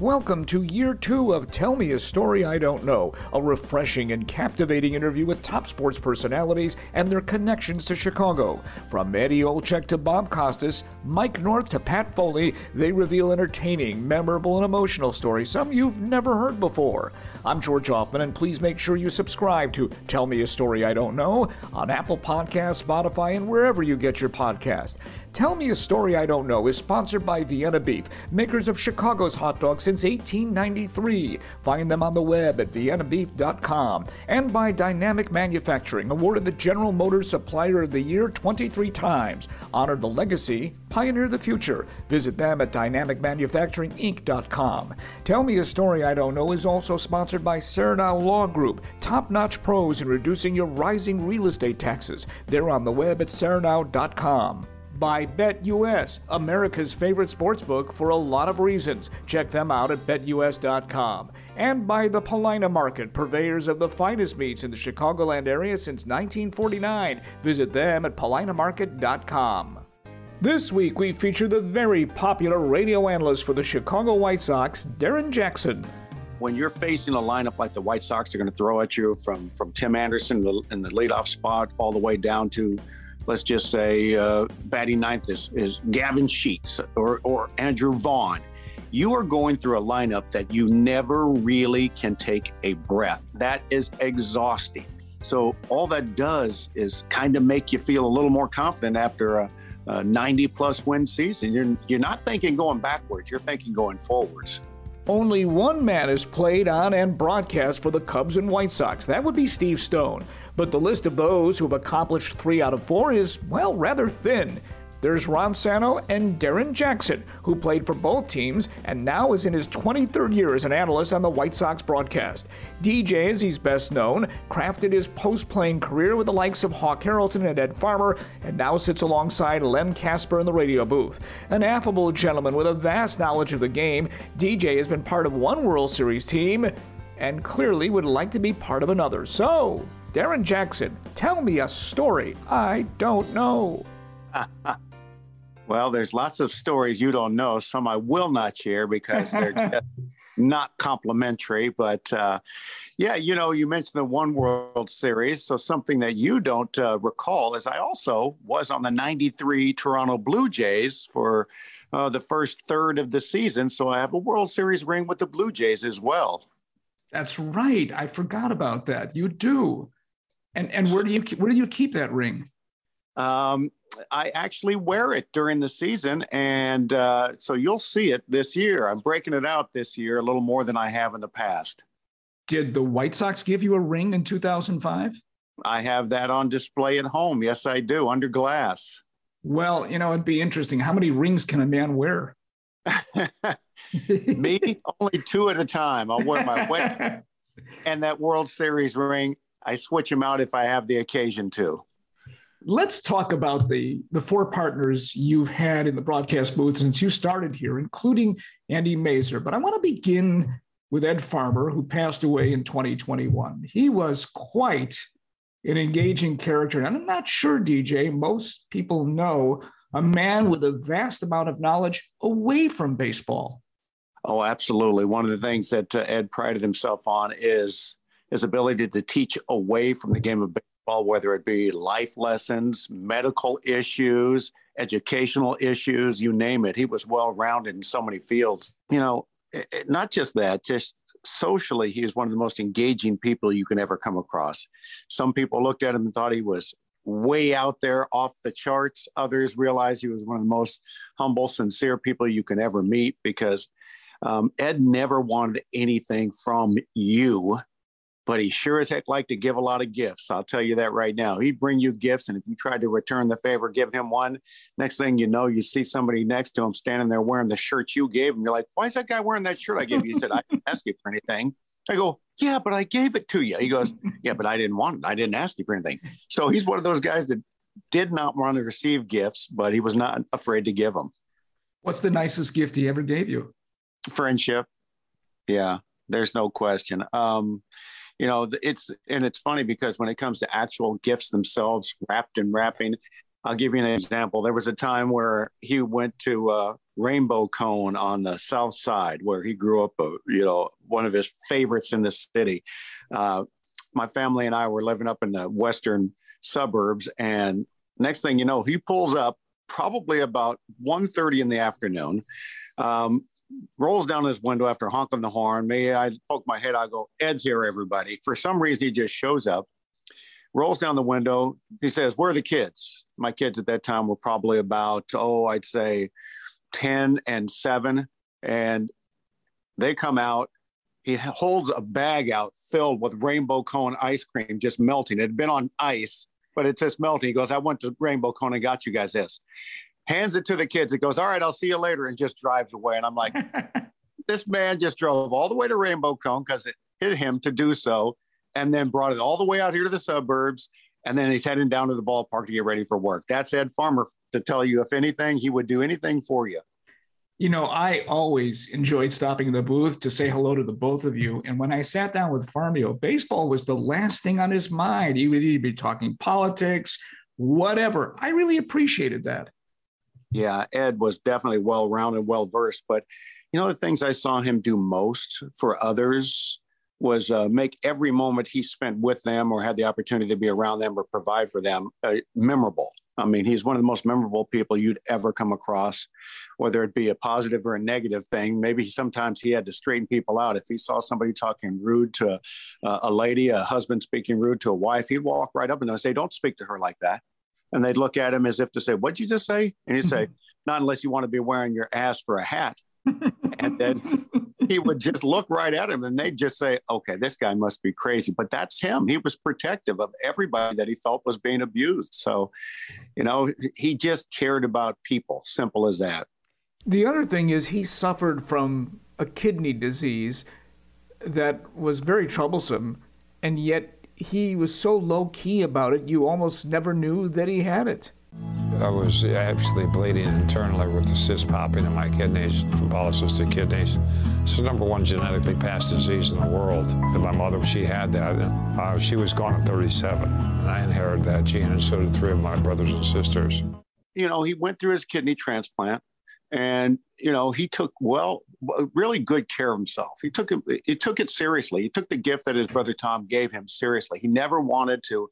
Welcome to year two of Tell Me a Story I Don't Know, a refreshing and captivating interview with top sports personalities and their connections to Chicago. From Eddie Olczyk to Bob Costas, Mike North to Pat Foley, they reveal entertaining, memorable, and emotional stories, some you've never heard before. I'm George Ofman, and please make sure you subscribe to Tell Me a Story I Don't Know on Apple Podcasts, Spotify, and wherever you get your podcast. Tell Me a Story I Don't Know is sponsored by Vienna Beef, makers of Chicago's hot dogs since 1893. Find them on the web at viennabeef.com. And by Dynamic Manufacturing, awarded the General Motors Supplier of the Year 23 times. Honor the legacy, pioneer the future. Visit them at dynamicmanufacturinginc.com. Tell Me a Story I Don't Know is also sponsored by Saranow Law Group, top notch pros in reducing your rising real estate taxes. They're on the web at saranow.com by BetUS, America's favorite sportsbook for a lot of reasons. Check them out at betus.com. And by the Paulina Market, purveyors of the finest meats in the Chicagoland area since 1949. Visit them at paulinamarket.com. This week we feature the very popular radio analyst for the Chicago White Sox, Darren Jackson. When you're facing a lineup like the White Sox are going to throw at you from from Tim Anderson in the leadoff spot all the way down to let's just say uh, batting ninth is, is Gavin Sheets or, or Andrew Vaughn, you are going through a lineup that you never really can take a breath. That is exhausting. So all that does is kind of make you feel a little more confident after a, a 90 plus win season. You're you're not thinking going backwards. You're thinking going forwards. Only one man has played on and broadcast for the Cubs and White Sox. That would be Steve Stone. But the list of those who have accomplished three out of four is, well, rather thin. There's Ron Santo and Darren Jackson, who played for both teams and now is in his 23rd year as an analyst on the White Sox broadcast. DJ, as he's best known, crafted his post playing career with the likes of Hawk Harrelson and Ed Farmer, and now sits alongside Len Kasper in the radio booth. An affable gentleman with a vast knowledge of the game, DJ has been part of one World Series team and clearly would like to be part of another. So, Darren Jackson, tell me a story I don't know. well, there's lots of stories you don't know. Some I will not share because they're just not complimentary. But uh, yeah, you know, you mentioned the One World Series. So something that you don't uh, recall is I also was on the 93 Toronto Blue Jays for uh, the first third of the season. So I have a World Series ring with the Blue Jays as well. That's right. I forgot about that. You do. And and where do you where do you keep that ring? Um, I actually wear it during the season, and uh, so you'll see it this year. I'm breaking it out this year a little more than I have in the past. Did the White Sox give you a ring in 2005? I have that on display at home. Yes, I do, under glass. Well, you know, it'd be interesting. How many rings can a man wear? Me, only two at a time. I'll wear my wedding and that World Series ring I switch them out if I have the occasion to. Let's talk about the the four partners you've had in the broadcast booth since you started here, including Andy Masur. But I want to begin with Ed Farmer, who passed away in 2021. He was quite an engaging character. And I'm not sure, DJ, most people know a man with a vast amount of knowledge away from baseball. Oh, absolutely. One of the things that uh, Ed prided himself on is his ability to teach away from the game of baseball, whether it be life lessons, medical issues, educational issues, you name it. He was well rounded in so many fields. You know, it, not just that, just socially, he is one of the most engaging people you can ever come across. Some people looked at him and thought he was way out there off the charts. Others realized he was one of the most humble, sincere people you can ever meet because um, Ed never wanted anything from you but he sure as heck liked to give a lot of gifts. I'll tell you that right now. He'd bring you gifts, and if you tried to return the favor, give him one. Next thing you know, you see somebody next to him standing there wearing the shirt you gave him. You're like, "Why is that guy wearing that shirt I gave you?" He said, "I didn't ask you for anything." I go, "Yeah, but I gave it to you." He goes, "Yeah, but I didn't want it. I didn't ask you for anything." So he's one of those guys that did not want to receive gifts, but he was not afraid to give them. What's the nicest gift he ever gave you? Friendship. Yeah, there's no question. Um, you know, it's and it's funny because when it comes to actual gifts themselves, wrapped and wrapping, I'll give you an example. There was a time where he went to uh, Rainbow Cone on the South Side, where he grew up. Uh, you know, one of his favorites in the city. Uh, my family and I were living up in the western suburbs, and next thing you know, he pulls up probably about 1.30 in the afternoon. Um, rolls down his window after honking the horn. May I poke my head? I go, Ed's here, everybody. For some reason, he just shows up, rolls down the window. He says, Where are the kids? My kids at that time were probably about, oh, I'd say 10 and seven. And they come out. He holds a bag out filled with rainbow cone ice cream, just melting. It had been on ice, but it's just melting. He goes, I went to Rainbow Cone and got you guys this hands it to the kids. It goes, all right, I'll see you later, and just drives away. And I'm like, this man just drove all the way to Rainbow Cone because it hit him to do so, and then brought it all the way out here to the suburbs. And then he's heading down to the ballpark to get ready for work. That's Ed Farmer to tell you, if anything, he would do anything for you. You know, I always enjoyed stopping in the booth to say hello to the both of you. And when I sat down with Farmio, baseball was the last thing on his mind. He would either be talking politics, whatever. I really appreciated that. Yeah, Ed was definitely well rounded, well versed. But you know, the things I saw him do most for others was uh, make every moment he spent with them or had the opportunity to be around them or provide for them uh, memorable. I mean, he's one of the most memorable people you'd ever come across, whether it be a positive or a negative thing. Maybe sometimes he had to straighten people out. If he saw somebody talking rude to uh, a lady, a husband speaking rude to a wife, he'd walk right up and say, Don't speak to her like that and they'd look at him as if to say, "What'd you just say?" And he'd say, "Not unless you want to be wearing your ass for a hat." and then he would just look right at him, and they'd just say, "Okay, this guy must be crazy." But that's him. He was protective of everybody that he felt was being abused. So, you know, he just cared about people. Simple as that. The other thing is he suffered from a kidney disease that was very troublesome, and yet he was so low key about it, you almost never knew that he had it. I was actually bleeding internally with the cyst popping in my kidneys from polycystic kidneys. It's the number one genetically passed disease in the world. And my mother, she had that. Uh, she was gone at 37, and I inherited that gene, and so did three of my brothers and sisters. You know, he went through his kidney transplant, and you know he took well really good care of himself. He took it he took it seriously. He took the gift that his brother tom gave him seriously. He never wanted to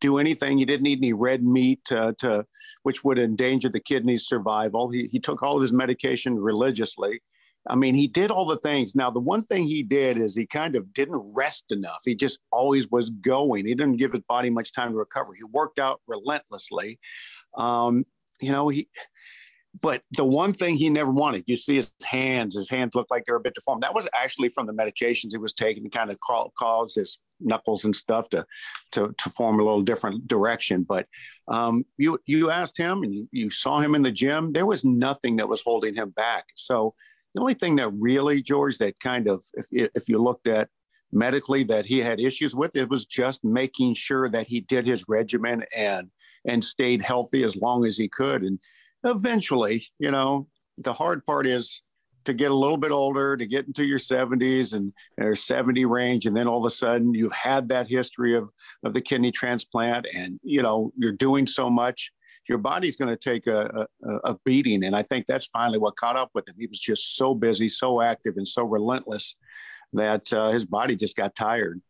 do anything. He didn't eat any red meat uh, to which would endanger the kidney's survival. He, he took all of his medication religiously. I mean he did all the things. Now the one thing he did is he kind of didn't rest enough. He just always was going. He didn't give his body much time to recover. He worked out relentlessly. Um, you know he but the one thing he never wanted, you see his hands, his hands looked like they're a bit deformed. That was actually from the medications he was taking to kind of call, cause his knuckles and stuff to, to, to form a little different direction. But um, you, you asked him and you, you saw him in the gym, there was nothing that was holding him back. So the only thing that really, George, that kind of, if, if you looked at medically that he had issues with, it was just making sure that he did his regimen and, and stayed healthy as long as he could. And eventually, you know, the hard part is to get a little bit older, to get into your 70s and or 70 range, and then all of a sudden you've had that history of of the kidney transplant, and you know you're doing so much, your body's going to take a, a, a beating, and I think that's finally what caught up with him. He was just so busy, so active, and so relentless that uh, his body just got tired.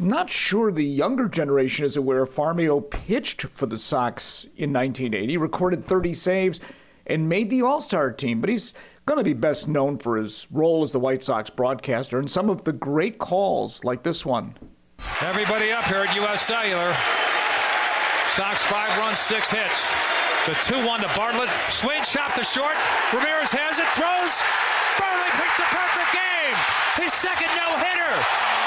Not sure the younger generation is aware Farmio pitched for the Sox in 1980, recorded 30 saves, and made the All Star team, but he's going to be best known for his role as the White Sox broadcaster and some of the great calls like this one. Everybody up here at U.S. Cellular. Sox five runs, six hits. The 2 1 to Bartlett. Swing, chop to short. Ramirez has it, throws. Bartlett picks the perfect game. His second no hitter.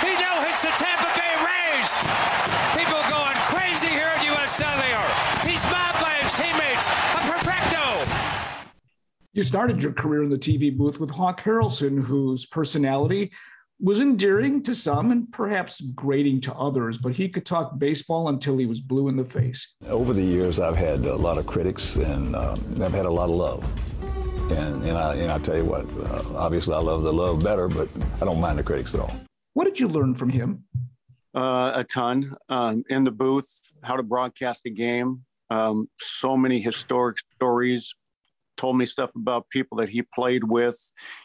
He now hits the Tampa Bay Rays. People going crazy here at U.S. Cellular. He's mobbed by his teammates. A perfecto. You started your career in the TV booth with Hawk Harrelson, whose personality was endearing to some and perhaps grating to others, but he could talk baseball until he was blue in the face. Over the years, I've had a lot of critics and um, I've had a lot of love. And, and, I, and I tell you what, uh, obviously I love the love better, but I don't mind the critics at all. What did you learn from him? Uh, a ton um, in the booth, how to broadcast a game. Um, so many historic stories. Told me stuff about people that he played with.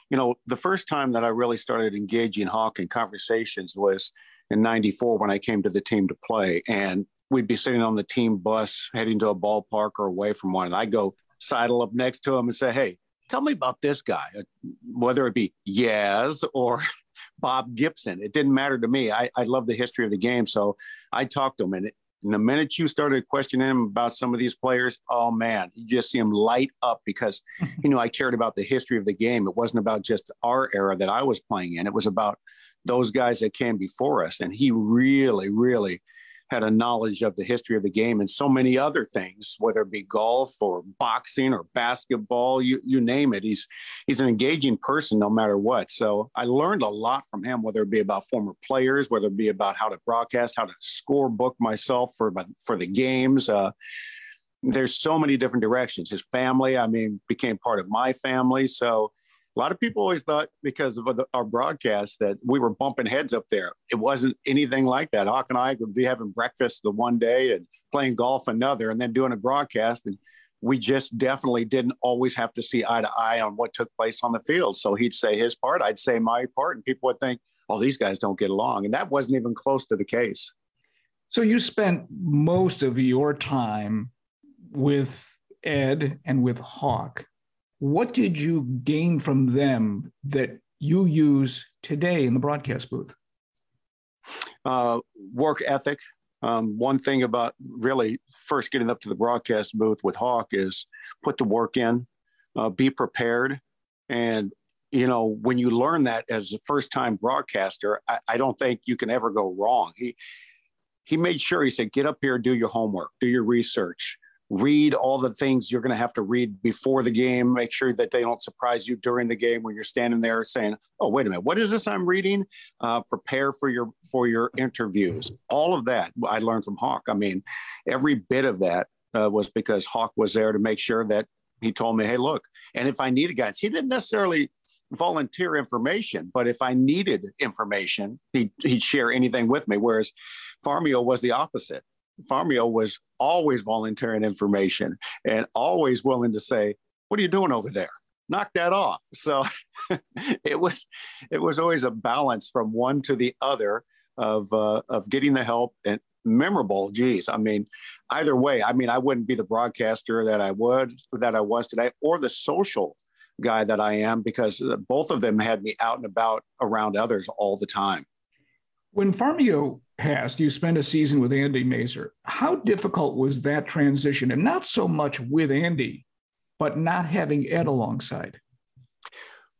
You know, the first time that I really started engaging Hawk in conversations was in '94 when I came to the team to play, and we'd be sitting on the team bus heading to a ballpark or away from one, and I go sidle up next to him and say, "Hey, tell me about this guy," whether it be Yaz or Bob Gibson. It didn't matter to me. I, I love the history of the game. So I talked to him. And, and the minute you started questioning him about some of these players, oh man, you just see him light up because, you know, I cared about the history of the game. It wasn't about just our era that I was playing in, it was about those guys that came before us. And he really, really had a knowledge of the history of the game and so many other things, whether it be golf or boxing or basketball, you, you name it. He's he's an engaging person no matter what. So I learned a lot from him, whether it be about former players, whether it be about how to broadcast, how to score book myself for for the games. Uh, there's so many different directions. His family, I mean, became part of my family. So a lot of people always thought because of the, our broadcast that we were bumping heads up there. It wasn't anything like that. Hawk and I would be having breakfast the one day and playing golf another, and then doing a broadcast. And we just definitely didn't always have to see eye to eye on what took place on the field. So he'd say his part, I'd say my part, and people would think, "Oh, these guys don't get along," and that wasn't even close to the case. So you spent most of your time with Ed and with Hawk what did you gain from them that you use today in the broadcast booth? Uh, work ethic. Um, one thing about really first getting up to the broadcast booth with Hawk is put the work in, uh, be prepared. And, you know, when you learn that as a first time broadcaster, I, I don't think you can ever go wrong. He, he made sure he said, get up here, do your homework, do your research, read all the things you're going to have to read before the game make sure that they don't surprise you during the game when you're standing there saying oh wait a minute what is this i'm reading uh, prepare for your for your interviews all of that i learned from hawk i mean every bit of that uh, was because hawk was there to make sure that he told me hey look and if i needed guys he didn't necessarily volunteer information, but if I needed information, he'd, he'd share anything with me. Whereas Farmio was the opposite. Farmio was always volunteering information and always willing to say, "What are you doing over there? Knock that off." So it was it was always a balance from one to the other of uh, of getting the help and memorable. Geez, I mean, either way, I mean, I wouldn't be the broadcaster that I would that I was today, or the social guy that I am because both of them had me out and about around others all the time. When Farmio passed, you spent a season with Andy Masur. How difficult was that transition? And not so much with Andy, but not having Ed alongside.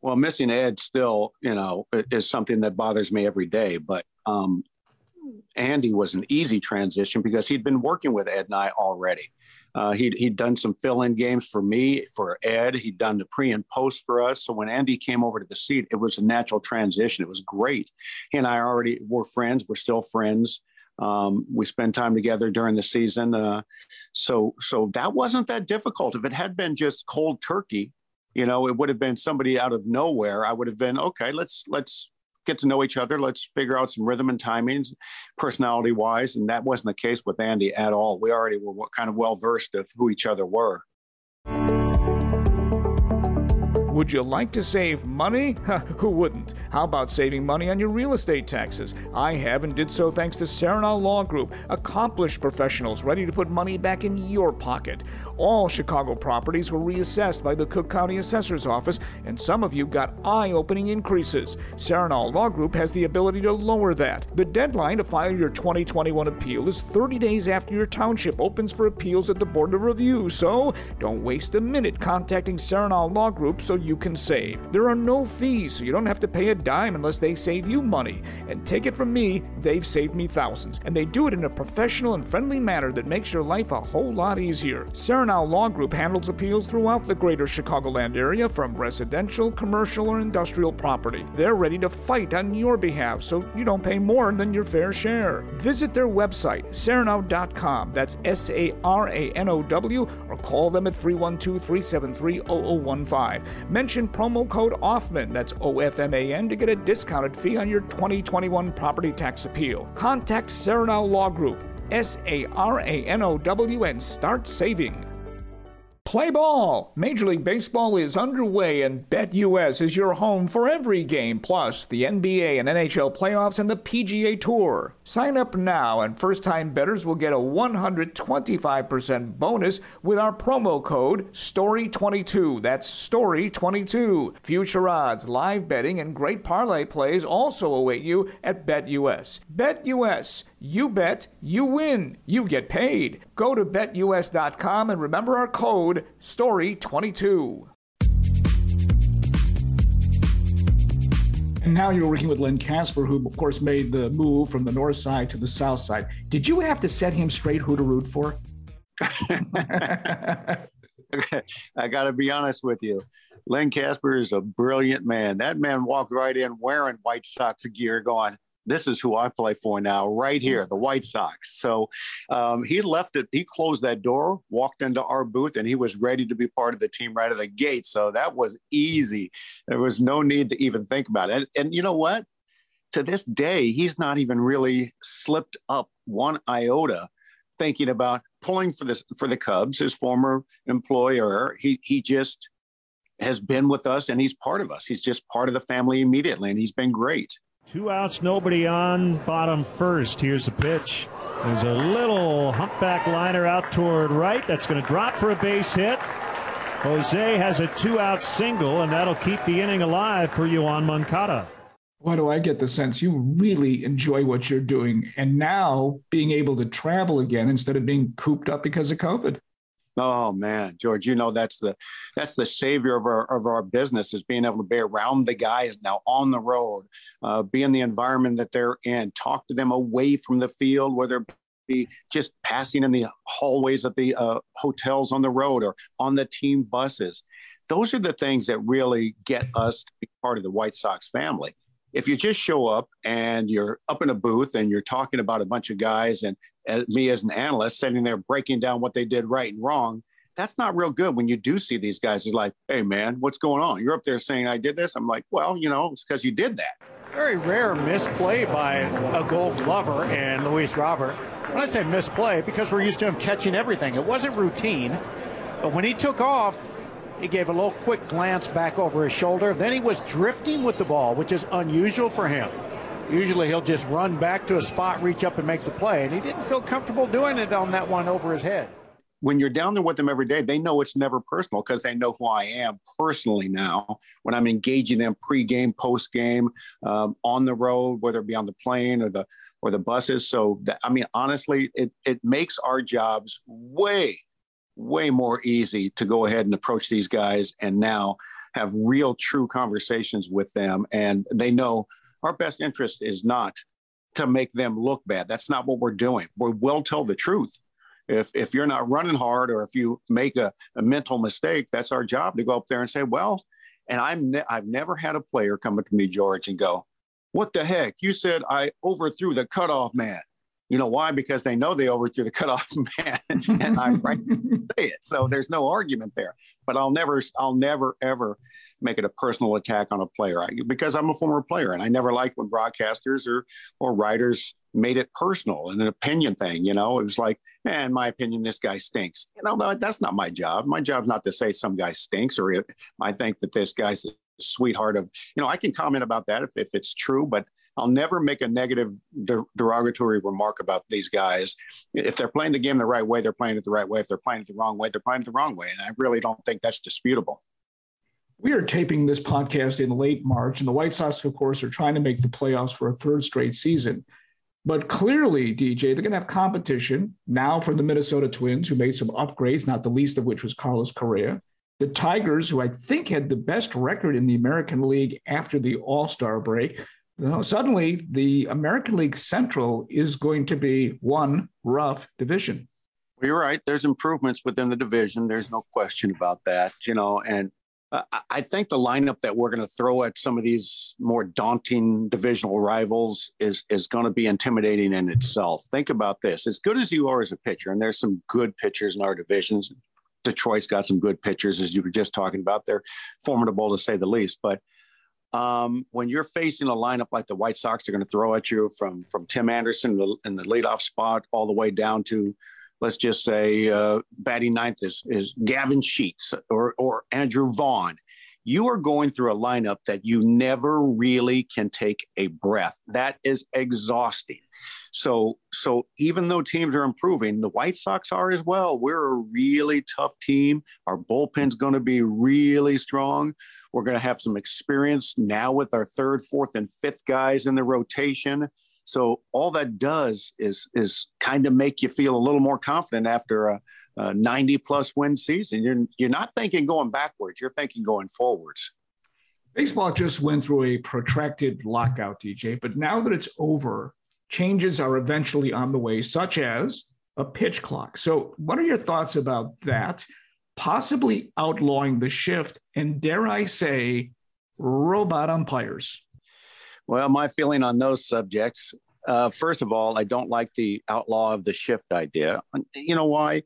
Well, missing Ed still, you know, is something that bothers me every day. But um, Andy was an easy transition because he'd been working with Ed and I already. Uh, he'd, he'd done some fill-in games for me, for Ed. He'd done the pre and post for us. So when Andy came over to the seat, it was a natural transition. It was great. He and I already were friends. We're still friends. Um, we spend time together during the season. Uh, so so that wasn't that difficult. If it had been just cold turkey, you know, it would have been somebody out of nowhere. I would have been okay. Let's let's get to know each other. Let's figure out some rhythm and timings, personality wise. And that wasn't the case with Andy at all. We already were kind of well versed of who each other were. Would you like to save money? Who wouldn't? How about saving money on your real estate taxes? I have and did so thanks to Saranow Law Group, accomplished professionals ready to put money back in your pocket. All Chicago properties were reassessed by the Cook County Assessor's Office, and some of you got eye opening increases. Saranow Law Group has the ability to lower that. The deadline to file your 2021 appeal is 30 days after your township opens for appeals at the Board of Review, so don't waste a minute contacting Saranow Law Group so you you can save. There are no fees, so you don't have to pay a dime unless they save you money. And take it from me, they've saved me thousands. And they do it in a professional and friendly manner that makes your life a whole lot easier. Saranow Law Group handles appeals throughout the greater Chicagoland area from residential, commercial, or industrial property. They're ready to fight on your behalf so you don't pay more than your fair share. Visit their website, saranow.com. That's S A R A N O W, or call them at 312 373 0015. Mention promo code OFMAN, that's O F M A N, to get a discounted fee on your 2021 property tax appeal. Contact Saranow Law Group, S A R A N O W, and start saving. Play ball! Major League Baseball is underway, and BetUS is your home for every game, plus the NBA and NHL playoffs and the PGA Tour. Sign up now, and first time bettors will get a 125% bonus with our promo code STORY22. That's STORY22. Future odds, live betting, and great parlay plays also await you at BetUS. BetUS. You bet, you win, you get paid. Go to betus.com and remember our code STORY22. And now you're working with Len Kasper, who, of course, made the move from the north side to the south side. Did you have to set him straight who to root for? I got to be honest with you. Len Kasper is a brilliant man. That man walked right in wearing White Sox gear, going, this is who I play for now, right here, the White Sox. So um, he left it, he closed that door, walked into our booth, and he was ready to be part of the team right out of the gate. So that was easy. There was no need to even think about it. And, and you know what? To this day, he's not even really slipped up one iota thinking about pulling for this for the Cubs, his former employer. He he just has been with us and he's part of us. He's just part of the family immediately, and he's been great. Two outs, nobody on. Bottom first. Here's the pitch. There's a little humpback liner out toward right. That's going to drop for a base hit. Jose has a two out single, and that'll keep the inning alive for Yoan Moncada. Why do I get the sense you really enjoy what you're doing and now being able to travel again instead of being cooped up because of COVID? Oh man, George, you know that's the that's the savior of our of our business is being able to be around the guys now on the road, uh, be in the environment that they're in, talk to them away from the field, whether it be just passing in the hallways of the uh, hotels on the road or on the team buses. Those are the things that really get us to be part of the White Sox family if you just show up and you're up in a booth and you're talking about a bunch of guys and uh, me as an analyst sitting there breaking down what they did right and wrong, that's not real good when you do see these guys You're like, hey, man, what's going on? You're up there saying I did this. I'm like, well, you know, it's because you did that. Very rare misplay by a gold glover and Luis Robert. When I say misplay, because we're used to him catching everything, it wasn't routine. But when he took off, he gave a little quick glance back over his shoulder. Then he was drifting with the ball, which is unusual for him. Usually he'll just run back to a spot, reach up, and make the play. And he didn't feel comfortable doing it on that one over his head. When you're down there with them every day, they know it's never personal because they know who I am personally now. When I'm engaging them pregame, postgame, um, on the road, whether it be on the plane or the or the buses. So that, I mean, honestly, it it makes our jobs way way more easy to go ahead and approach these guys and now have real true conversations with them. And they know our best interest is not to make them look bad. That's not what we're doing. We will tell the truth. If if you're not running hard or if you make a, a mental mistake that's our job to go up there and say well and i'm ne- i've never had a player come up to me george and go what the heck? You said i overthrew the cutoff man you know why? Because they know they overthrew the cutoff man, and I'm right to say it. So there's no argument there. But I'll never, I'll never ever make it a personal attack on a player I, because I'm a former player, and I never liked when broadcasters or or writers made it personal and an opinion thing. You know, it was like, man, in my opinion, this guy stinks. You know, that's not my job. My job's not to say some guy stinks or it, I think that this guy's a sweetheart of. You know, I can comment about that if if it's true, but I'll never make a negative derogatory remark about these guys. If they're playing the game the right way, they're playing it the right way. If they're playing it the wrong way, they're playing it the wrong way. And I really don't think that's disputable. We are taping this podcast in late March, and the White Sox, of course, are trying to make the playoffs for a third straight season. But clearly, DJ, they're going to have competition now from the Minnesota Twins, who made some upgrades, not the least of which was Carlos Correa. the Tigers, who I think had the best record in the American League after the All Star break, you know, suddenly the American League Central is going to be one rough division. Well, you're right. There's improvements within the division. There's no question about that. You know, and I think the lineup that we're going to throw at some of these more daunting divisional rivals is is going to be intimidating in itself. Think about this: as good as you are as a pitcher, and there's some good pitchers in our divisions. Detroit's got some good pitchers, as you were just talking about. They're formidable to say the least. But um, when you're facing a lineup like the White Sox, they're going to throw at you from from Tim Anderson in the leadoff spot all the way down to let's just say uh, batting ninth is, is Gavin Sheets or, or Andrew Vaughn, you are going through a lineup that you never really can take a breath. That is exhausting. So, so even though teams are improving, the White Sox are as well. We're a really tough team. Our bullpen's going to be really strong. We're going to have some experience now with our third, fourth, and fifth guys in the rotation. So all that does is is kind of make you feel a little more confident after a, a 90 plus win season. You're you're not thinking going backwards. You're thinking going forwards. Baseball just went through a protracted lockout, DJ. But now that it's over, changes are eventually on the way, such as a pitch clock. So, what are your thoughts about that? Possibly outlawing the shift, and dare I say, robot umpires. Well, my feeling on those subjects, uh, first of all, I don't like the outlaw of the shift idea. You know why?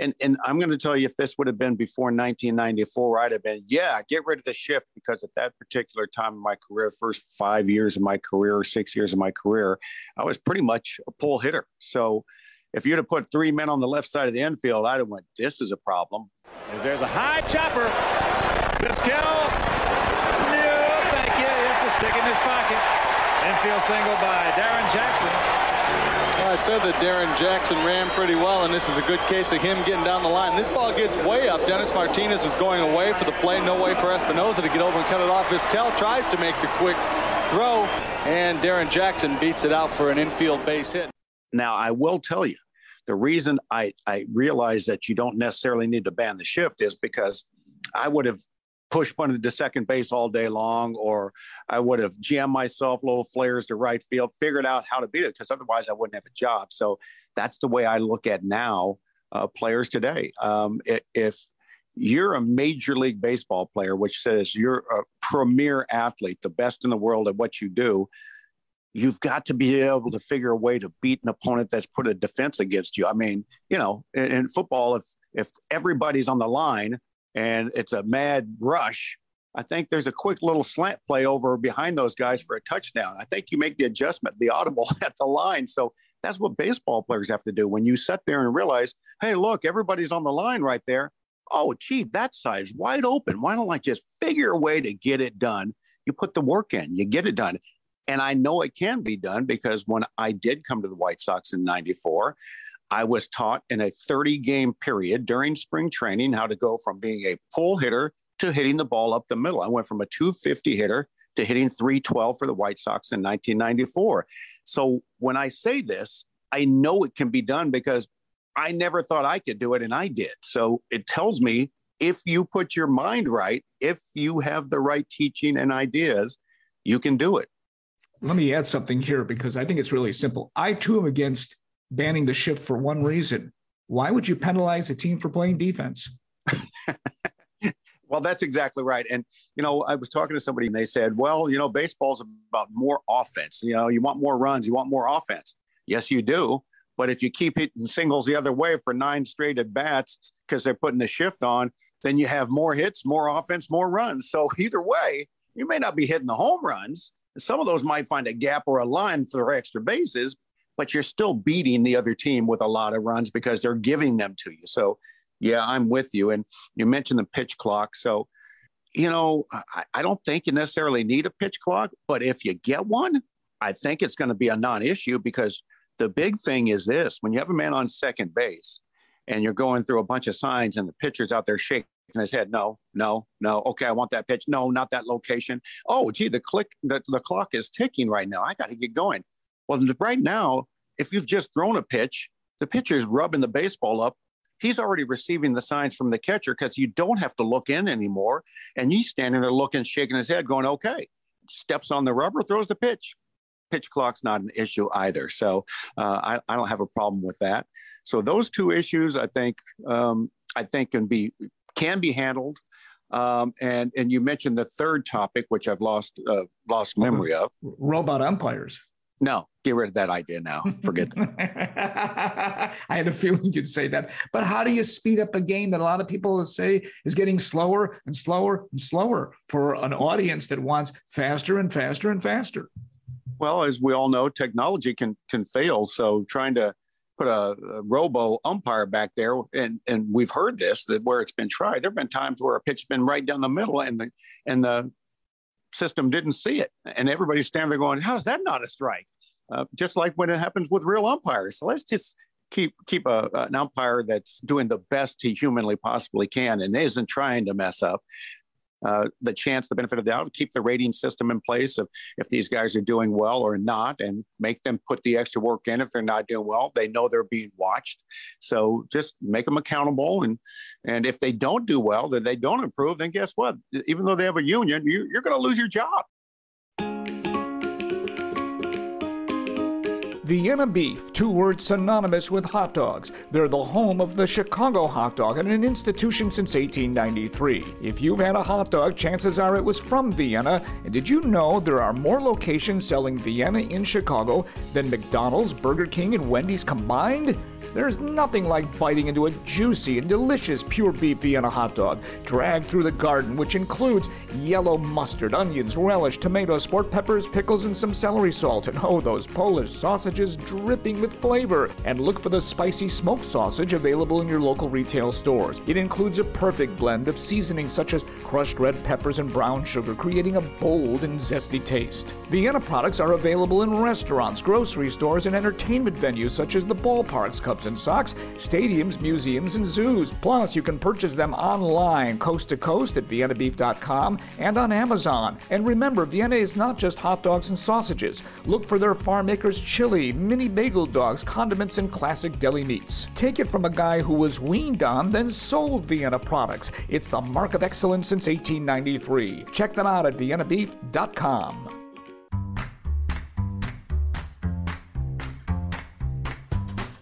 And, and I'm going to tell you, if this would have been before 1994, I'd have been, yeah, get rid of the shift because at that particular time in my career, first five years of my career six years of my career, I was pretty much a pull hitter. So if you'd have put three men on the left side of the infield, I'd have went, this is a problem. As there's a high chopper. Vizquel Stick in his pocket. Infield single by Darren Jackson. Well, I said that Darren Jackson ran pretty well, and this is a good case of him getting down the line. This ball gets way up. Dennis Martinez was going away for the play. No way for Espinoza to get over and cut it off. Vizquel tries to make the quick throw, and Darren Jackson beats it out for an infield base hit. Now, I will tell you, the reason I, I realize that you don't necessarily need to ban the shift is because I would have push bunted to second base all day long, or I would have jammed myself little flares to right field, figured out how to beat it because otherwise I wouldn't have a job. So that's the way I look at now uh, players today. Um, if you're a major league baseball player, which says you're a premier athlete, the best in the world at what you do, you've got to be able to figure a way to beat an opponent that's put a defense against you. I mean, you know, in, in football, if if everybody's on the line and it's a mad rush, I think there's a quick little slant play over behind those guys for a touchdown. I think you make the adjustment, the audible at the line. So that's what baseball players have to do. When you sit there and realize, hey, look, everybody's on the line right there. Oh, gee, that side's wide open. Why don't I just figure a way to get it done? You put the work in, you get it done. And I know it can be done because when I did come to the White Sox in 94, I was taught in a 30 game period during spring training how to go from being a pull hitter to hitting the ball up the middle. I went from a 250 hitter to hitting 312 for the White Sox in 1994. So when I say this, I know it can be done because I never thought I could do it and I did. So it tells me if you put your mind right, if you have the right teaching and ideas, you can do it. Let me add something here because I think it's really simple. I too am against banning the shift for one reason. Why would you penalize a team for playing defense? well, that's exactly right. And, you know, I was talking to somebody and they said, well, you know, baseball's about more offense. You know, you want more runs, you want more offense. Yes, you do. But if you keep hitting singles the other way for nine straight at bats because they're putting the shift on, then you have more hits, more offense, more runs. So either way, you may not be hitting the home runs. Some of those might find a gap or a line for extra bases, but you're still beating the other team with a lot of runs because they're giving them to you. So, yeah, I'm with you. And you mentioned the pitch clock. So, you know, I, I don't think you necessarily need a pitch clock, but if you get one, I think it's going to be a non issue because the big thing is this when you have a man on second base and you're going through a bunch of signs and the pitcher's out there shaking his head, no, no, no. Okay, I want that pitch. No, not that location. Oh, gee, the click, the, the clock is ticking right now. I got to get going. Well, right now, if you've just thrown a pitch, the pitcher is rubbing the baseball up he's already receiving the signs from the catcher because you don't have to look in anymore. And he's standing there looking, shaking his head, going, okay. Steps on the rubber, throws the pitch. Pitch clock's not an issue either. So uh, I, I, don't have a problem with that. So those two issues, I think, um, I think can be can be handled. Um, and and you mentioned the third topic, which I've lost uh, lost memory of. Robot umpires. No, get rid of that idea now. Forget that. I had a feeling you'd say that. But how do you speed up a game that a lot of people say is getting slower and slower and slower for an audience that wants faster and faster and faster? Well, as we all know, technology can can fail. So trying to put a, a robo umpire back there, and and we've heard this that where it's been tried, there have been times where a pitch's been right down the middle, and the and the system didn't see it. And everybody's standing there going, how's that not a strike? Uh, just like when it happens with real umpires. So let's just keep keep a, an umpire that's doing the best he humanly possibly can and isn't trying to mess up uh, the chance, the benefit of the doubt, keep the rating system in place of if these guys are doing well or not, and make them put the extra work in. If they're not doing well, they know they're being watched. So just make them accountable, and and if they don't do well, then they don't improve. Then guess what? Even though they have a union, you, you're going to lose your job. Vienna beef, two words synonymous with hot dogs. They're the home of the Chicago hot dog and an institution since 1893. If you've had a hot dog, chances are it was from Vienna. And did you know there are more locations selling Vienna in Chicago than McDonald's, Burger King, and Wendy's combined? There's nothing like biting into a juicy and delicious pure beef Vienna hot dog, dragged through the garden, which includes yellow mustard, onions, relish, tomatoes, sport peppers, pickles, and some celery salt. And oh, those Polish sausages dripping with flavor. And look for the spicy smoked sausage available in your local retail stores. It includes a perfect blend of seasonings such as crushed red peppers and brown sugar, creating a bold and zesty taste. Vienna products are available in restaurants, grocery stores, and entertainment venues such as the ballparks, and socks, stadiums, museums, and zoos. Plus, you can purchase them online, coast to coast at viennabeef.com and on Amazon. And remember, Vienna is not just hot dogs and sausages. Look for their farm makers chili, mini bagel dogs, condiments, and classic deli meats. Take it from a guy who was weaned on, then sold Vienna products. It's the mark of excellence since 1893. Check them out at viennabeef.com.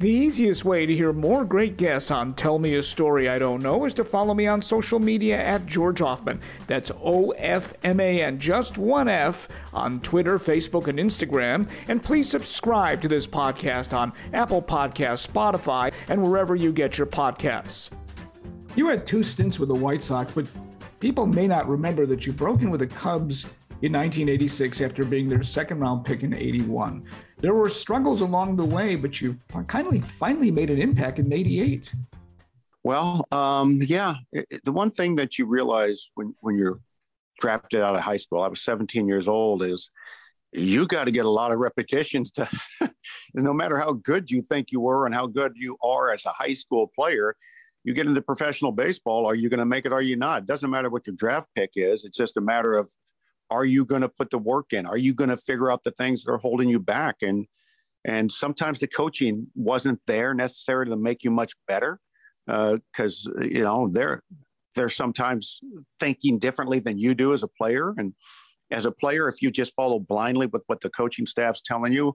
The easiest way to hear more great guests on Tell Me a Story I Don't Know is to follow me on social media at George Ofman. That's O F M A N, just one F, on Twitter, Facebook, and Instagram. And please subscribe to this podcast on Apple Podcasts, Spotify, and wherever you get your podcasts. You had two stints with the White Sox, but people may not remember that you broke in with the Cubs in 1986 after being their second round pick in 81 there were struggles along the way, but you kindly finally made an impact in '88. Well, um, yeah, the one thing that you realize when when you're drafted out of high school, I was 17 years old, is you got to get a lot of repetitions to no matter how good you think you were and how good you are as a high school player you get into professional baseball are you going to make it are you not it doesn't matter what your draft pick is it's just a matter of are you going to put the work in? Are you going to figure out the things that are holding you back? And and sometimes the coaching wasn't there necessarily to make you much better because uh, you know they're they're sometimes thinking differently than you do as a player. And as a player, if you just follow blindly with what the coaching staff's telling you,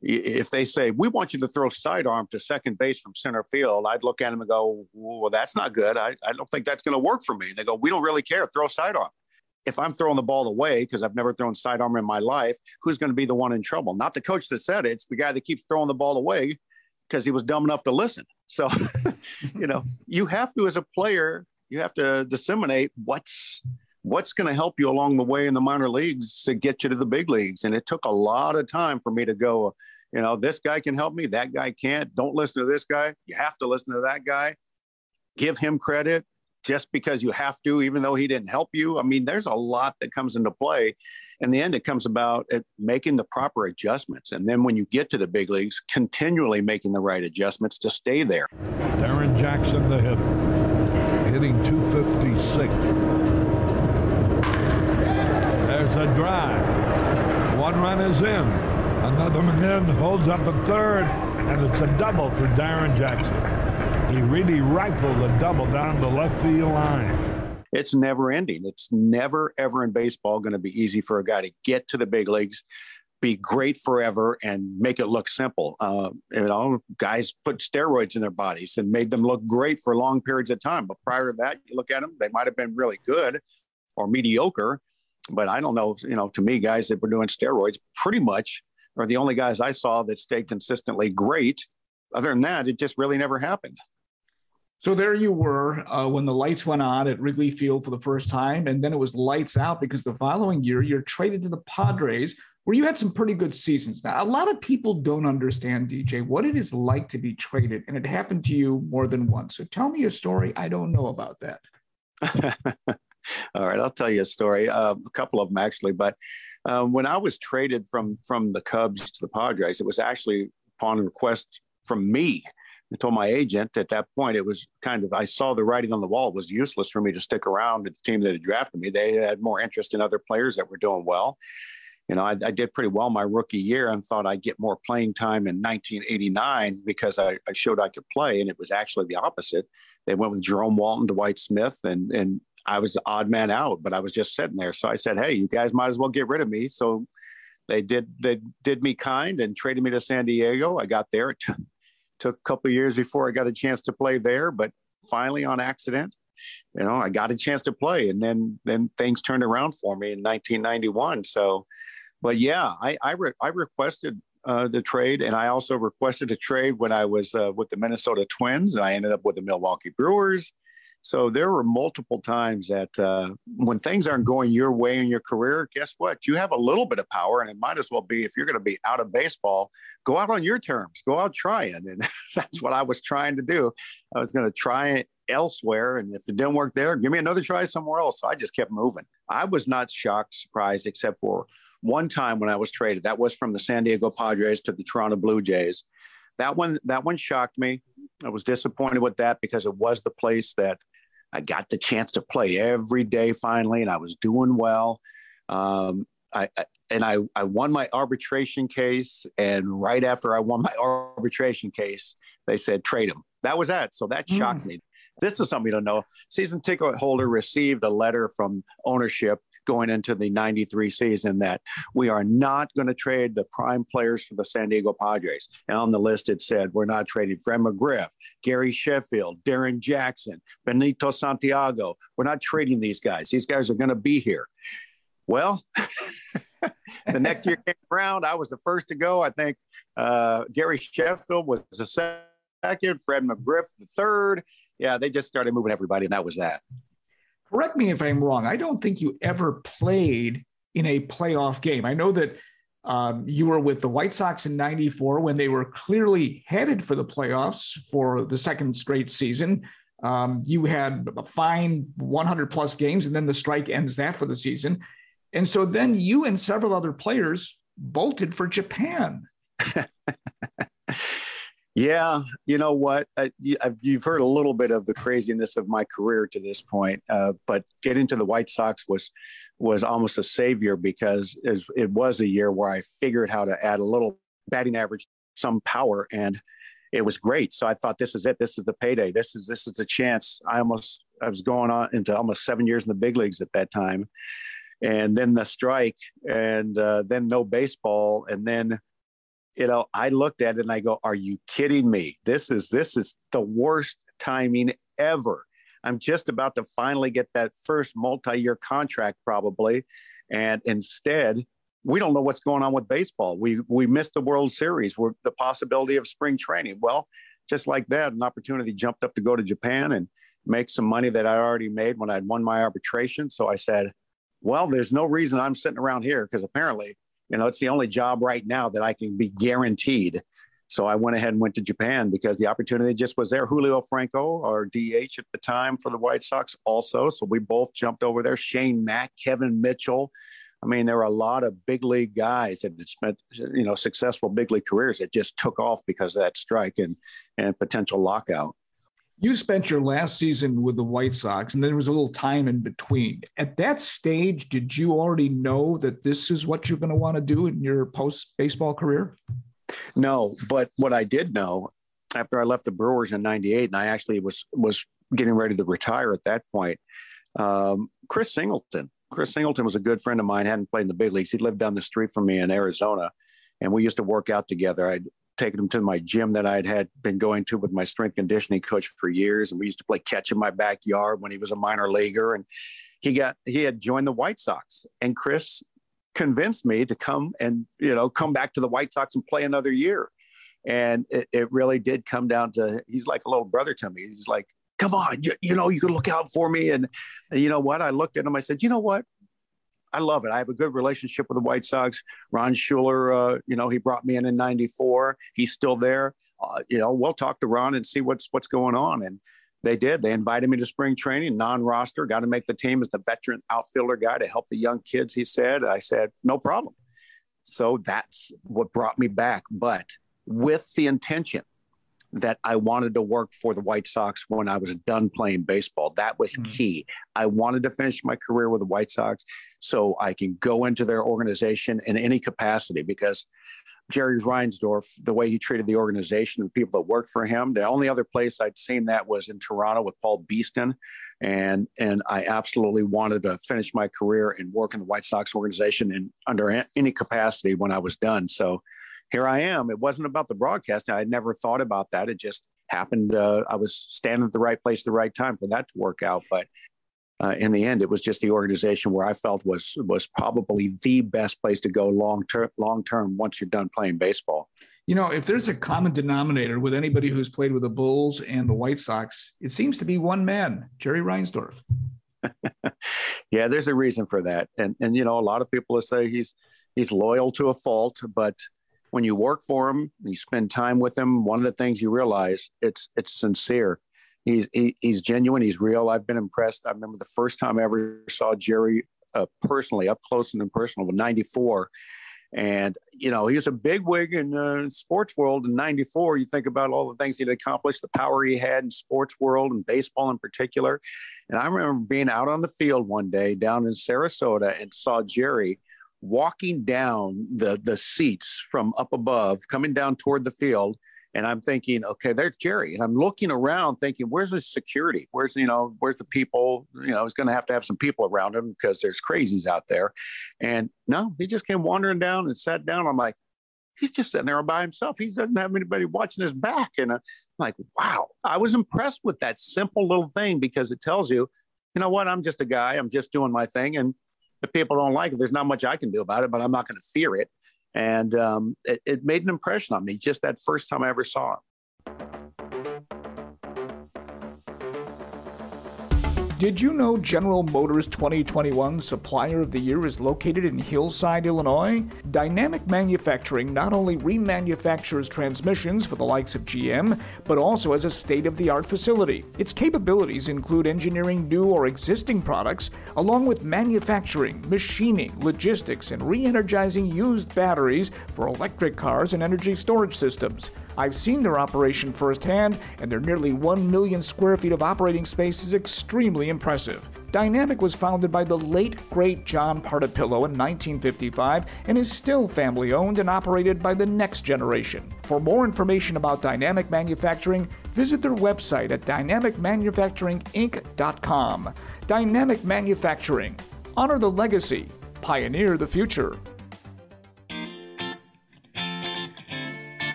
if they say we want you to throw sidearm to second base from center field, I'd look at them and go, "Well, that's not good. I, I don't think that's going to work for me." They go, "We don't really care. Throw sidearm." If I'm throwing the ball away because I've never thrown sidearm in my life, who's going to be the one in trouble? Not the coach that said it. It's the guy that keeps throwing the ball away because he was dumb enough to listen. So, you know, you have to, as a player, you have to disseminate what's what's going to help you along the way in the minor leagues to get you to the big leagues. And it took a lot of time for me to go, you know, this guy can help me, that guy can't. Don't listen to this guy. You have to listen to that guy. Give him credit just because you have to, even though he didn't help you. I mean, there's a lot that comes into play. In the end, it comes about making the proper adjustments. And then when you get to the big leagues, continually making the right adjustments to stay there. Darren Jackson, the hitter, hitting 256. There's a drive. One run is in. Another man holds up a third, and it's a double for Darren Jackson. He really rifled a double down the left field line. It's never ending. It's never, ever in baseball going to be easy for a guy to get to the big leagues, be great forever, and make it look simple. Uh, you know, guys put steroids in their bodies and made them look great for long periods of time. But prior to that, you look at them, they might have been really good or mediocre. But I don't know, you know, to me, guys that were doing steroids pretty much are the only guys I saw that stayed consistently great. Other than that, it just really never happened. So there you were uh, when the lights went on at Wrigley Field for the first time, and then it was lights out because the following year you're traded to the Padres, where you had some pretty good seasons. Now, a lot of people don't understand, DJ, what it is like to be traded, and it happened to you more than once. So tell me a story I don't know about that. All right, I'll tell you a story, uh, a couple of them actually. But uh, when I was traded from from the Cubs to the Padres, it was actually upon request from me I told my agent at that point, it was kind of, I saw the writing on the wall. It was useless for me to stick around at the team that had drafted me. They had more interest in other players that were doing well. You know, I, I did pretty well my rookie year and thought I'd get more playing time in 1989 because I, I showed I could play. And it was actually the opposite. They went with Jerome Walton, Dwight Smith, and, and I was the odd man out, but I was just sitting there. So I said, Hey, you guys might as well get rid of me. So they did, they did me kind and traded me to San Diego. I got there. Took a couple years before I got a chance to play there, but finally on accident, you know, I got a chance to play, and then then things turned around for me in 1991. So, but yeah, I I, re- I requested uh, the trade, and I also requested a trade when I was uh, with the Minnesota Twins, and I ended up with the Milwaukee Brewers. So there were multiple times that uh, when things aren't going your way in your career, guess what? You have a little bit of power, and it might as well be if you're going to be out of baseball, go out on your terms, go out trying. And that's what I was trying to do. I was going to try it elsewhere. And if it didn't work there, give me another try somewhere else. So I just kept moving. I was not shocked, surprised, except for one time when I was traded. That was from the San Diego Padres to the Toronto Blue Jays. That one, that one shocked me. I was disappointed with that because it was the place that I got the chance to play every day finally, and I was doing well. Um, I, I, and I, I won my arbitration case. And right after I won my arbitration case, they said trade him. That was that. So that shocked mm. me. This is something you don't know. Season ticket holder received a letter from ownership going into the 93 season that we are not going to trade the prime players for the San Diego Padres. And on the list, it said we're not trading Fred McGriff, Gary Sheffield, Darrin Jackson, Benito Santiago. We're not trading these guys. These guys are going to be here. Well, the next year came around. I was the first to go. I think uh, Gary Sheffield was the second, Fred McGriff the third. Yeah, they just started moving everybody, and that was that. Correct me if I'm wrong. I don't think you ever played in a playoff game. I know that um, you were with the White Sox in 94 when they were clearly headed for the playoffs for the second straight season. Um, you had a fine 100 plus games, and then the strike ends that for the season. And so then you and several other players bolted for Japan. yeah, you know what? I, you've heard a little bit of the craziness of my career to this point, uh, but getting to the White Sox was was almost a savior because it was a year where I figured how to add a little batting average, some power, and it was great. So I thought, this is it. This is the payday. This is this is a chance. I almost I was going on into almost seven years in the big leagues at that time and then the strike and uh, then no baseball and then you know i looked at it and i go are you kidding me? This is this is the worst timing ever. I'm just about to finally get that first multi-year contract probably. And instead we don't know what's going on with baseball. We we missed the world series we're the possibility of spring training. Well just like that an opportunity jumped up to go to japan and make some money that i already made when i'd won my arbitration. So i said well, there's no reason I'm sitting around here because apparently, you know, it's the only job right now that I can be guaranteed. So I went ahead and went to Japan because the opportunity just was there. Julio Franco, our DH at the time for the White Sox, also. So we both jumped over there. Shane Mack, Kevin Mitchell. I mean, there were a lot of big league guys that had spent, you know, successful big league careers that just took off because of that strike and and potential lockout you spent your last season with the White Sox, and then there was a little time in between. At that stage, did you already know that this is what you're going to want to do in your post baseball career? No, but what I did know after I left the Brewers in '98, and I actually was was getting ready to retire at that point. Um, Chris Singleton. Chris Singleton was a good friend of mine. Hadn't played in the big leagues. He lived down the street from me in Arizona, and we used to work out together. I'd taken him to my gym that I'd had been going to with my strength conditioning coach for years, and we used to play catch in my backyard when he was a minor leaguer. And he got he had joined the White Sox, and Chris convinced me to come and you know come back to the White Sox and play another year. And it, it really did come down to he's like a little brother to me. He's like, come on, you, you know, you can look out for me. And, and you know what? I looked at him. I said, you know what? I love it. I have a good relationship with the White Sox. Ron Schueler, uh, you know, he brought me in in '94. He's still there. Uh, you know, we'll talk to Ron and see what's what's going on. And they did. They invited me to spring training, non-roster, got to make the team as the veteran outfielder guy to help the young kids. He said. I said, no problem. So that's what brought me back, but with the intention that I wanted to work for the White Sox when I was done playing baseball. That was mm-hmm. key. I wanted to finish my career with the White Sox so I can go into their organization in any capacity because Jerry Reinsdorf, the way he treated the organization and people that worked for him, the only other place I'd seen that was in Toronto with Paul Beeston. And, and I absolutely wanted to finish my career and work in the White Sox organization and under any capacity when I was done. So here I am. It wasn't about the broadcasting. I had never thought about that. It just happened. Uh, I was standing at the right place at the right time for that to work out. But uh, in the end, it was just the organization where I felt was was probably the best place to go long term. Long term, once you're done playing baseball. You know, if there's a common denominator with anybody who's played with the Bulls and the White Sox, it seems to be one man, Jerry Reinsdorf. yeah, there's a reason for that, and and you know, a lot of people will say he's he's loyal to a fault, but when you work for him, you spend time with him. One of the things you realize it's it's sincere. He's he, he's genuine. He's real. I've been impressed. I remember the first time I ever saw Jerry uh, personally, up close and personal, with '94. And you know, he was a big wig in uh, sports world in '94. You think about all the things he'd accomplished, the power he had in sports world and baseball in particular. And I remember being out on the field one day down in Sarasota and saw Jerry walking down the the seats from up above, coming down toward the field. And I'm thinking, okay, there's Jerry. And I'm looking around thinking, where's the security? Where's, you know, where's the people? You know, he's going to have to have some people around him because there's crazies out there. And no, he just came wandering down and sat down. I'm like, he's just sitting there by himself. He doesn't have anybody watching his back. And I'm like, wow, I was impressed with that simple little thing because it tells you, you know what, I'm just a guy. I'm just doing my thing. And if people don't like it, there's not much I can do about it, but I'm not going to fear it. And um, it, it made an impression on me just that first time I ever saw it. Did you know General Motors 2021 Supplier of the Year is located in Hillside, Illinois? Dynamic Manufacturing not only remanufactures transmissions for the likes of GM, but also has a state of the art facility. Its capabilities include engineering new or existing products, along with manufacturing, machining, logistics, and re energizing used batteries for electric cars and energy storage systems. I've seen their operation firsthand, and their nearly 1 million square feet of operating space is extremely impressive. Dynamic was founded by the late, great John Partipilo in 1955 and is still family owned and operated by the next generation. For more information about Dynamic Manufacturing, visit their website at dynamicmanufacturinginc.com. Dynamic Manufacturing. Honor the legacy, pioneer the future.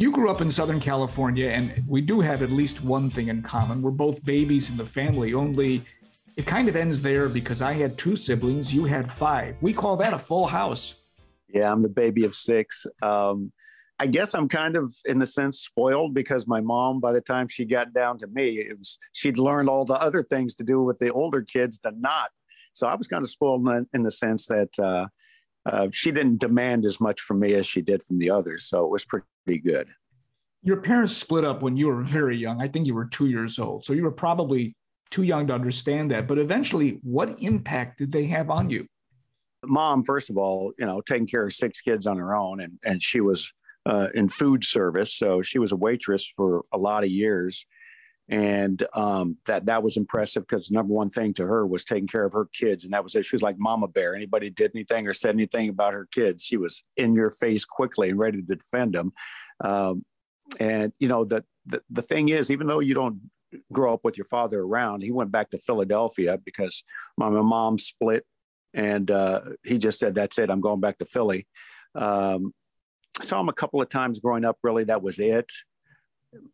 You grew up in Southern California, and we do have at least one thing in common. We're both babies in the family, only it kind of ends there because I had two siblings, you had five. We call that a full house. Yeah, I'm the baby of six. Um, I guess I'm kind of, in the sense, spoiled because my mom, by the time she got down to me, was, she'd learned all the other things to do with the older kids to not. So I was kind of spoiled in the, in the sense that uh, uh, she didn't demand as much from me as she did from the others. So it was pretty good. Your parents split up when you were very young. I think you were two years old. So you were probably too young to understand that. But eventually, what impact did they have on you? Mom, first of all, you know, taking care of six kids on her own, and, and she was uh, in food service. So she was a waitress for a lot of years. And um, that that was impressive because number one thing to her was taking care of her kids, and that was it. She was like Mama Bear. Anybody did anything or said anything about her kids, she was in your face quickly and ready to defend them. Um, and you know the, the the thing is, even though you don't grow up with your father around, he went back to Philadelphia because my, my mom split, and uh, he just said, "That's it. I'm going back to Philly." Um, saw him a couple of times growing up. Really, that was it.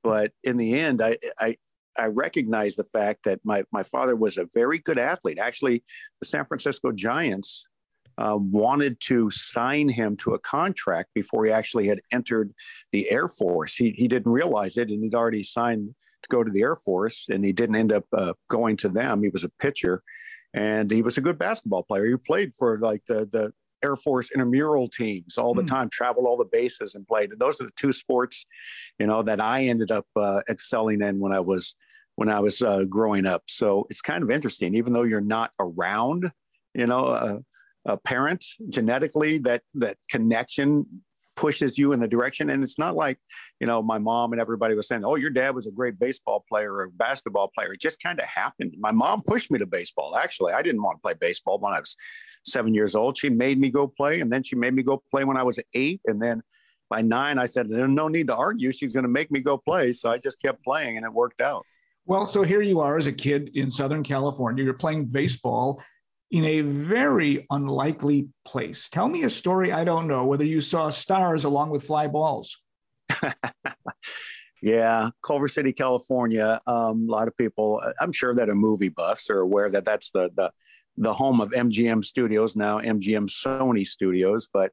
But in the end, I, I I recognize the fact that my, my father was a very good athlete. Actually, the San Francisco Giants uh, wanted to sign him to a contract before he actually had entered the Air Force. He, he didn't realize it, and he'd already signed to go to the Air Force, and he didn't end up uh, going to them. He was a pitcher, and he was a good basketball player. He played for like the the Air Force intramural teams all the mm. time, traveled all the bases and played. And those are the two sports, you know, that I ended up uh, excelling in when I was when I was uh, growing up. So it's kind of interesting, even though you're not around, you know, a, a parent genetically, that that connection pushes you in the direction. And it's not like, you know, my mom and everybody was saying, oh, your dad was a great baseball player or basketball player. It just kind of happened. My mom pushed me to baseball. Actually, I didn't want to play baseball when I was seven years old. She made me go play, and then she made me go play when I was eight. And then by nine, I said, there's no need to argue. She's going to make me go play. So I just kept playing, and it worked out. Well, so here you are as a kid in Southern California. You're playing baseball in a very unlikely place. Tell me a story I don't know, whether you saw stars along with fly balls. yeah, Culver City, California. Um, a lot of people, I'm sure that are movie buffs are aware that that's the, the, the home of MGM Studios, now MGM Sony Studios. But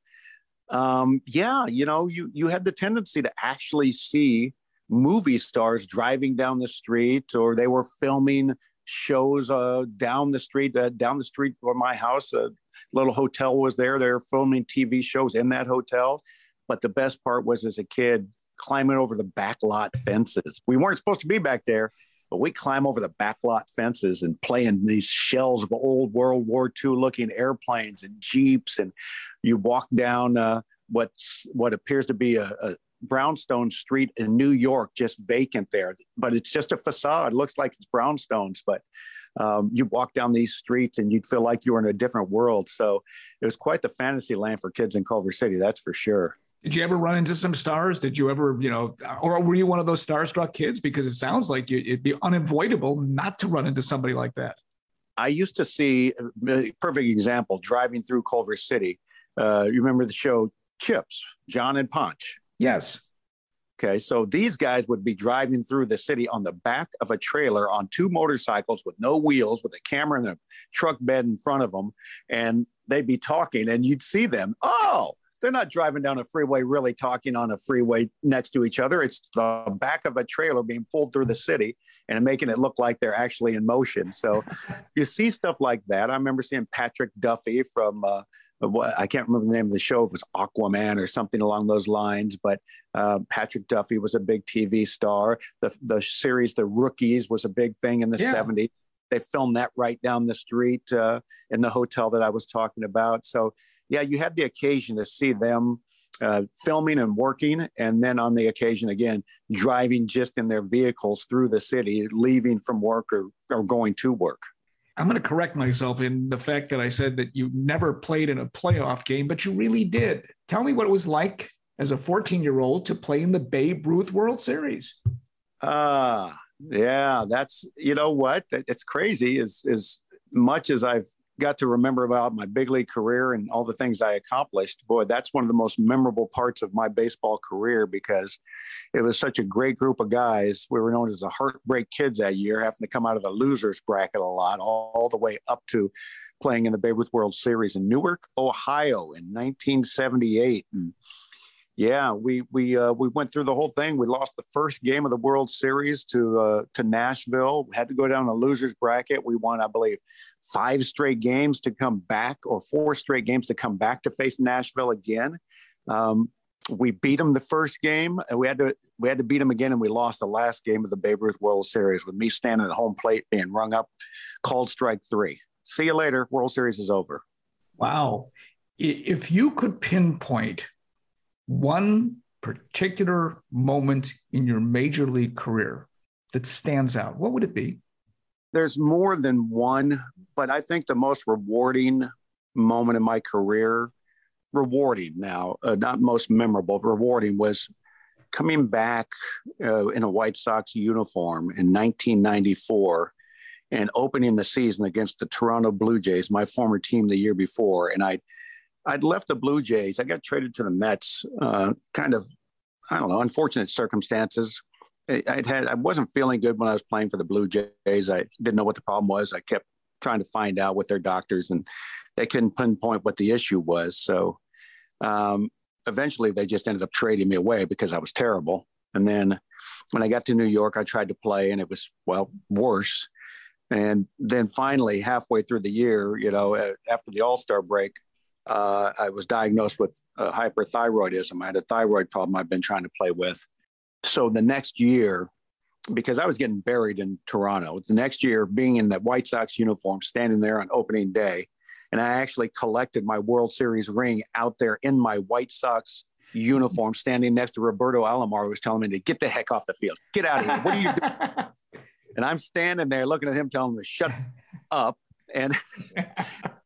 um, yeah, you know, you, you had the tendency to actually see movie stars driving down the street, or they were filming shows uh, down the street. Uh, down the street from my house, a little hotel was there. They were filming TV shows in that hotel. But the best part was, as a kid, climbing over the backlot fences. We weren't supposed to be back there, but we climb over the backlot fences and play in these shells of old World War II looking airplanes and jeeps, and you walk down uh, what's what appears to be a, a, brownstone street in New York just vacant there, but it's just a facade. It looks like it's brownstones, but um, you walk down these streets and you'd feel like you were in a different world. So it was quite the fantasy land for kids in Culver City, that's for sure. Did you ever run into some stars? Did you ever, you know, or were you one of those starstruck kids? Because it sounds like you, it'd be unavoidable not to run into somebody like that. I used to see a perfect example driving through Culver City. Uh, you remember the show Chips, John and Ponch? Yes. Okay, so these guys would be driving through the city on the back of a trailer on two motorcycles with no wheels, with a camera and a truck bed in front of them, and they'd be talking, and you'd see them. Oh, they're not driving down a freeway, really talking on a freeway next to each other. It's the back of a trailer being pulled through the city and making it look like they're actually in motion. So you see stuff like that. I remember seeing Patrick Duffy from. Uh, I can't remember the name of the show. It was Aquaman or something along those lines. But uh, Patrick Duffy was a big TV star. The the series The Rookies was a big thing in the yeah. 70s. They filmed that right down the street uh, in the hotel that I was talking about. So yeah, you had the occasion to see them uh, filming and working, and then on the occasion again driving just in their vehicles through the city, leaving from work or, or going to work. I'm going to correct myself in the fact that I said that you never played in a playoff game, but you really did. Tell me what it was like as a 14 year old to play in the Babe Ruth World Series. Ah, uh, yeah, that's you know what? It's crazy. As as much as I've got to remember about my big league career and all the things I accomplished, boy, that's one of the most memorable parts of my baseball career because it was such a great group of guys. We were known as the Heartbreak Kids that year, having to come out of the losers bracket a lot, all, all the way up to playing in the Babe Ruth World Series in Newark, Ohio in 1978. And yeah, we we uh, we went through the whole thing. We lost the first game of the World Series to uh, to Nashville. We had to go down the losers bracket. We won, I believe, five straight games to come back, or four straight games to come back to face Nashville again. Um, we beat them the first game, and we had to we had to beat them again, and we lost the last game of the Babe Ruth World Series with me standing at home plate being rung up, called strike three. See you later. World Series is over. Wow. If you could pinpoint one particular moment in your major league career that stands out, what would it be? There's more than one, but I think the most rewarding moment in my career, rewarding now, uh, not most memorable, rewarding was coming back uh, in a White Sox uniform in 1994 and opening the season against the Toronto Blue Jays, my former team the year before. And I, I'd left the Blue Jays. I got traded to the Mets, uh, kind of, I don't know, unfortunate circumstances. I'd had, I wasn't feeling good when I was playing for the Blue Jays. I didn't know what the problem was. I kept trying to find out with their doctors, and they couldn't pinpoint what the issue was. So um, eventually, they just ended up trading me away because I was terrible. And then when I got to New York, I tried to play, and it was well worse. And then finally, halfway through the year, you know, after the All Star break, uh, I was diagnosed with uh, hyperthyroidism. I had a thyroid problem I've been trying to play with. So the next year, because I was getting buried in Toronto, the next year being in that White Sox uniform, standing there on opening day, and I actually collected my World Series ring out there in my White Sox uniform, standing next to Roberto Alomar, who was telling me to get the heck off the field, get out of here. What are you doing? and I'm standing there looking at him, telling him to shut up. And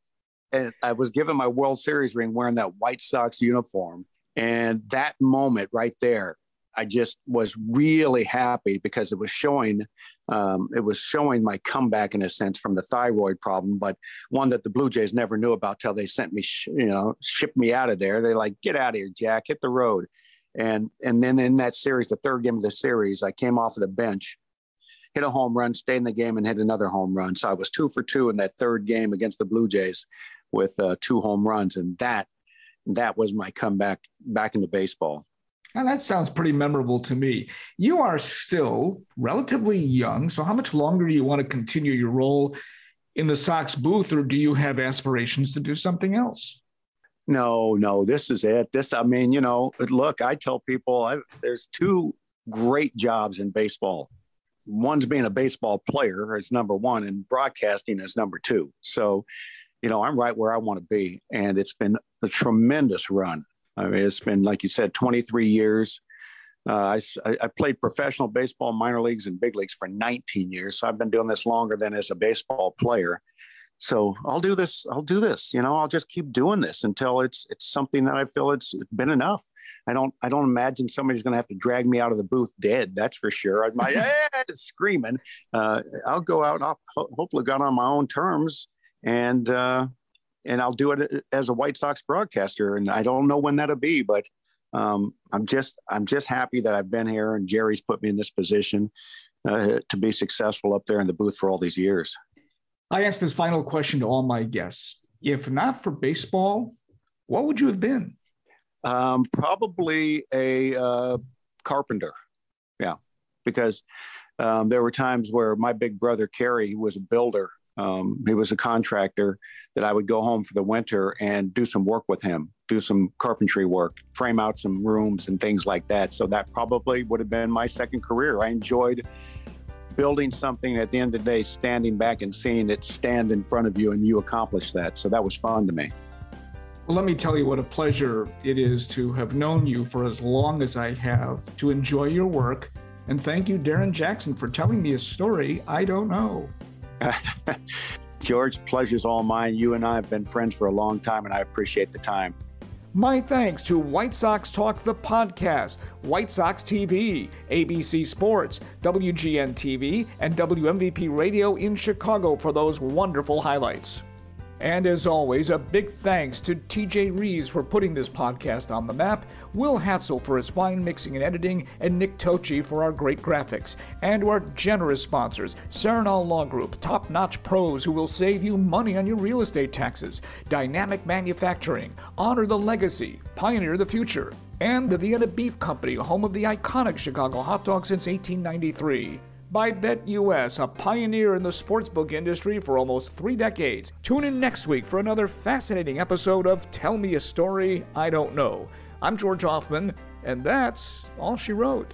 and I was given my World Series ring wearing that White Sox uniform. And that moment right there, I just was really happy because it was showing, um, it was showing my comeback in a sense from the thyroid problem, but one that the Blue Jays never knew about till they sent me, sh- you know, shipped me out of there. They're like, "Get out of here, Jack! Hit the road." And and then in that series, the third game of the series, I came off of the bench hit a home run, stayed in the game, and hit another home run. So I was two for two in that third game against the Blue Jays with uh, two home runs, and that that was my comeback back into baseball. Now that sounds pretty memorable to me. You are still relatively young, so how much longer do you want to continue your role in the Sox booth, or do you have aspirations to do something else? No, no, this is it. This, I mean, you know, look, I tell people I, there's two great jobs in baseball one's being a baseball player is number one and broadcasting is number two. So, you know, I'm right where I want to be. And it's been a tremendous run. I mean, it's been, like you said, 23 years. Uh, I, I, played professional baseball, minor leagues, and big leagues for 19 years. So I've been doing this longer than as a baseball player. So I'll do this. I'll do this. You know, I'll just keep doing this until it's it's something that I feel it's been enough. I don't I don't imagine somebody's going to have to drag me out of the booth dead. That's for sure. I'm like, eh, screaming. Uh, I'll go out. I'll hopefully go on my own terms, and uh, and I'll do it as a White Sox broadcaster. And I don't know when that'll be, but um, I'm just I'm just happy that I've been here and Jerry's put me in this position uh, to be successful up there in the booth for all these years. I asked this final question to all my guests. If not for baseball, what would you have been? Um, probably a uh, carpenter. Yeah, because um, there were times where my big brother Kerry was a builder. Um, he was a contractor that I would go home for the winter and do some work with him, do some carpentry work, frame out some rooms and things like that. So that probably would have been my second career. I enjoyed building something at the end of the day, standing back and seeing it stand in front of you and you accomplish that. So that was fun to me. Well, let me tell you what a pleasure it is to have known you for as long as I have, to enjoy your work. And thank you, Darrin Jackson, for telling me a story I don't know. George, pleasure's all mine. You and I have been friends for a long time, and I appreciate the time. My thanks to White Sox Talk, the podcast, White Sox TV, ABC Sports, WGN TV, and WMVP Radio in Chicago for those wonderful highlights. And as always, a big thanks to TJ Reeves for putting this podcast on the map, Will Hatzel for his fine mixing and editing, and Nick Tochi for our great graphics. And to our generous sponsors, Saranow Law Group, top notch pros who will save you money on your real estate taxes, Dynamic Manufacturing, Honor the Legacy, Pioneer the Future, and the Vienna Beef Company, home of the iconic Chicago hot dog since 1893. By BetUS, a pioneer in the sportsbook industry for almost three decades. Tune in next week for another fascinating episode of Tell Me a Story I Don't Know. I'm George Ofman, and that's all she wrote.